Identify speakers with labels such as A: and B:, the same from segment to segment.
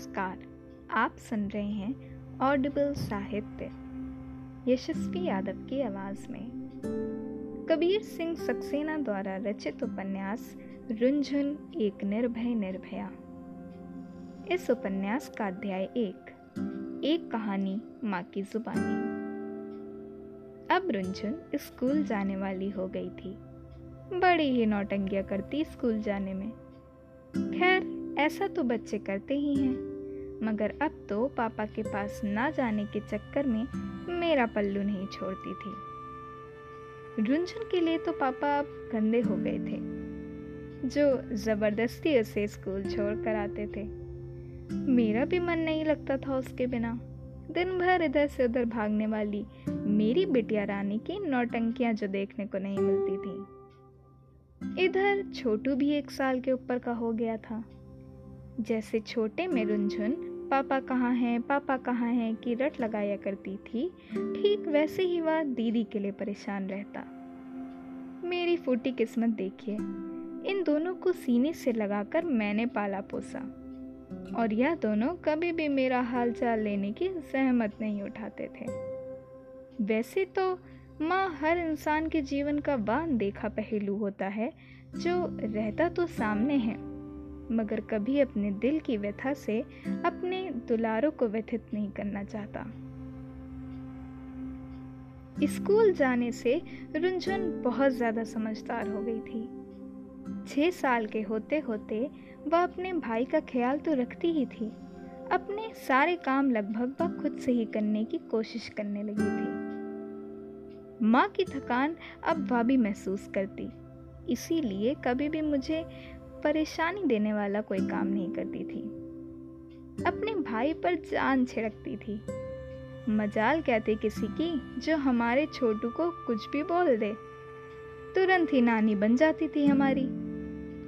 A: नमस्कार। आप सुन रहे हैं ऑडिबल साहित्य। यशस्वी यादव की आवाज़ में। कबीर सिंह सक्सेना द्वारा रचित उपन्यास रुंझुन एक निर्भय निर्भया। इस उपन्यास का अध्याय एक एक कहानी माँ की जुबानी। अब रुंझुन स्कूल जाने वाली हो गई थी। बड़ी ही नौटंगिया करती स्कूल जाने में। खैर ऐसा तो बच्चे करते ही हैं। मगर अब तो पापा के पास ना जाने के चक्कर में मेरा पल्लू नहीं छोड़ती थी। रुंझुन के लिए तो पापा अब गंदे हो गए थे, जो ज़बरदस्ती उसे स्कूल छोड़ कर आते थे। मेरा भी मन नहीं लगता था उसके बिना। दिन भर इधर से उधर भागने वाली मेरी बिटिया रानी की नौटंकियाँ जो देखने को नहीं मिलती थी। इधर छोटू भी एक साल के ऊपर का हो गया था। जैसे छोटे में रुंझुन पापा कहाँ हैं? पापा कहाँ हैं? की रट लगाया करती थी, ठीक वैसे ही वह दीदी के लिए परेशान रहता। मेरी फूटी किस्मत देखिए, इन दोनों को सीने से लगाकर मैंने पाला पोसा। और यह दोनों कभी भी मेरा हालचाल लेने की सहमत नहीं उठाते थे। वैसे तो माँ हर इंसान के जीवन का बान देखा पहलू होता है, जो रहता तो सामने है। मगर कभी अपने दिल की व्यथा से अपने दुलारों को व्यथित नहीं करना चाहता। स्कूल जाने से रुंझुन बहुत ज़्यादा समझदार हो गई थी। छह साल के होते होते वह अपने भाई का ख्याल तो रखती ही थी। अपने सारे काम लगभग वह खुद से ही करने की कोशिश करने लगी थी। माँ की थकान अब वह भी महसूस करती, इसीलिए कभी भी मुझे परेशानी देने वाला कोई काम नहीं करती थी। अपने भाई पर जान छिड़कती थी। मजाल कहते किसी की, जो हमारे छोटू को कुछ भी बोल दे। तुरंत ही नानी बन जाती थी हमारी।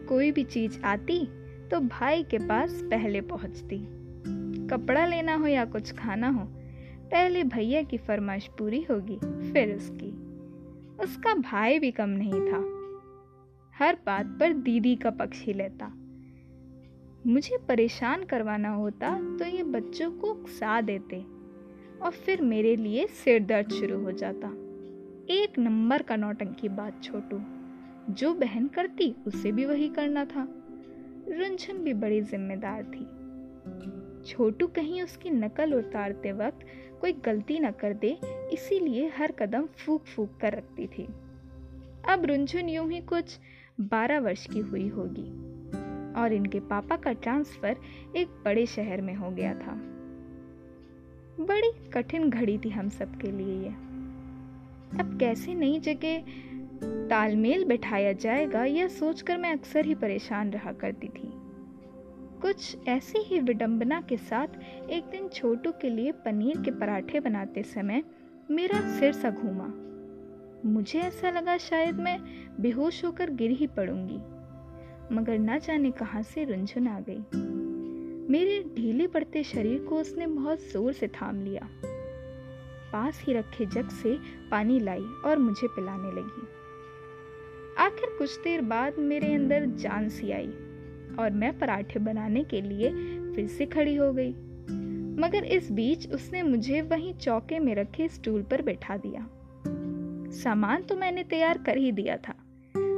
A: कोई भी चीज़ आती तो भाई के पास पहले पहुँचती। कपड़ा लेना हो या कुछ खाना हो, पहले भैया की फरमाइश पूरी होगी, फिर उसकी। उसका भाई भी कम नहीं था। हर बात पर दीदी का पक्ष ही लेता। मुझे परेशान करवाना होता तो ये बच्चों को उकसा देते और फिर मेरे लिए सिर दर्द शुरू हो जाता। एक नंबर का नौटंकी बात छोटू। जो बहन करती, उसे भी वही करना था। रुंझन भी बड़ी जिम्मेदार थी। छोटू कहीं उसकी नकल उतारते वक्त कोई गलती न कर दे, इसीलिए हर कदम फूक फूक कर रखती थी। अब रुंझुन यूँ ही कुछ बारह वर्ष की हुई होगी और इनके पापा का ट्रांसफ़र एक बड़े शहर में हो गया था। बड़ी कठिन घड़ी थी हम सबके लिए ये। अब कैसे नई जगह तालमेल बैठाया जाएगा, यह सोचकर मैं अक्सर ही परेशान रहा करती थी। कुछ ऐसी ही विडंबना के साथ एक दिन छोटू के लिए पनीर के पराठे बनाते समय मेरा सिर सा घूमा। मुझे ऐसा लगा शायद मैं बेहोश होकर गिर ही पड़ूँगी। मगर न जाने कहाँ से रुंझुन आ गई। मेरे ढीले पड़ते शरीर को उसने बहुत ज़ोर से थाम लिया। पास ही रखे जग से पानी लाई और मुझे पिलाने लगी। आखिर कुछ देर बाद मेरे अंदर जान सी आई और मैं पराठे बनाने के लिए फिर से खड़ी हो गई। मगर इस बीच उसने मुझे वहीं चौके में रखे स्टूल पर बैठा दिया। सामान तो मैंने तैयार कर ही दिया था।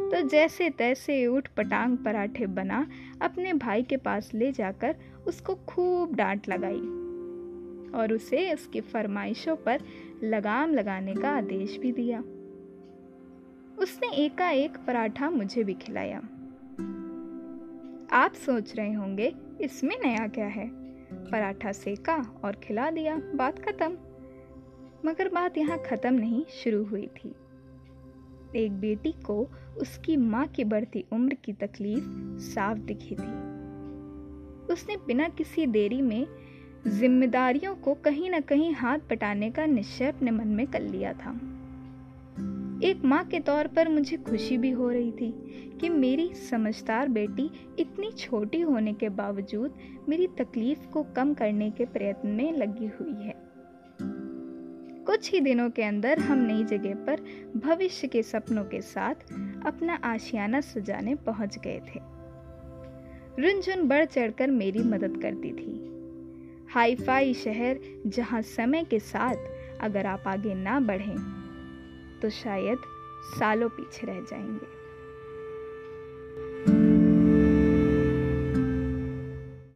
A: तो जैसे तैसे उठ पटांग पराठे बना, अपने भाई के पास ले जाकर उसको खूब डांट लगाई और उसे उसकी फरमाइशों पर लगाम लगाने का आदेश भी दिया। उसने एकाएक पराठा मुझे भी खिलाया। आप सोच रहे होंगे, इसमें नया क्या है? पराठा सेका और खिला दिया, बात खत्म। मगर बात यहाँ खत्म नहीं, शुरू हुई थी। एक बेटी को उसकी माँ की बढ़ती उम्र की तकलीफ़ साफ़ दिखी थी। उसने बिना किसी देरी में जिम्मेदारियों को कहीं ना कहीं हाथ पटाने का निश्चय अपने मन में कर लिया था। एक माँ के तौर पर मुझे खुशी भी हो रही थी कि मेरी समझदार बेटी इतनी छोटी होने के बावजूद मेरी तकलीफ़ को कम करने के प्रयत्न में लगी हुई है। कुछ ही दिनों के अंदर हम नई जगह पर भविष्य के सपनों के साथ अपना आशियाना सजाने पहुँच गए थे। रुनझुन बढ़ चढ़कर मेरी मदद करती थी। हाईफाई शहर जहाँ समय के साथ अगर आप आगे ना बढ़ें तो शायद सालों पीछे रह जाएँगे।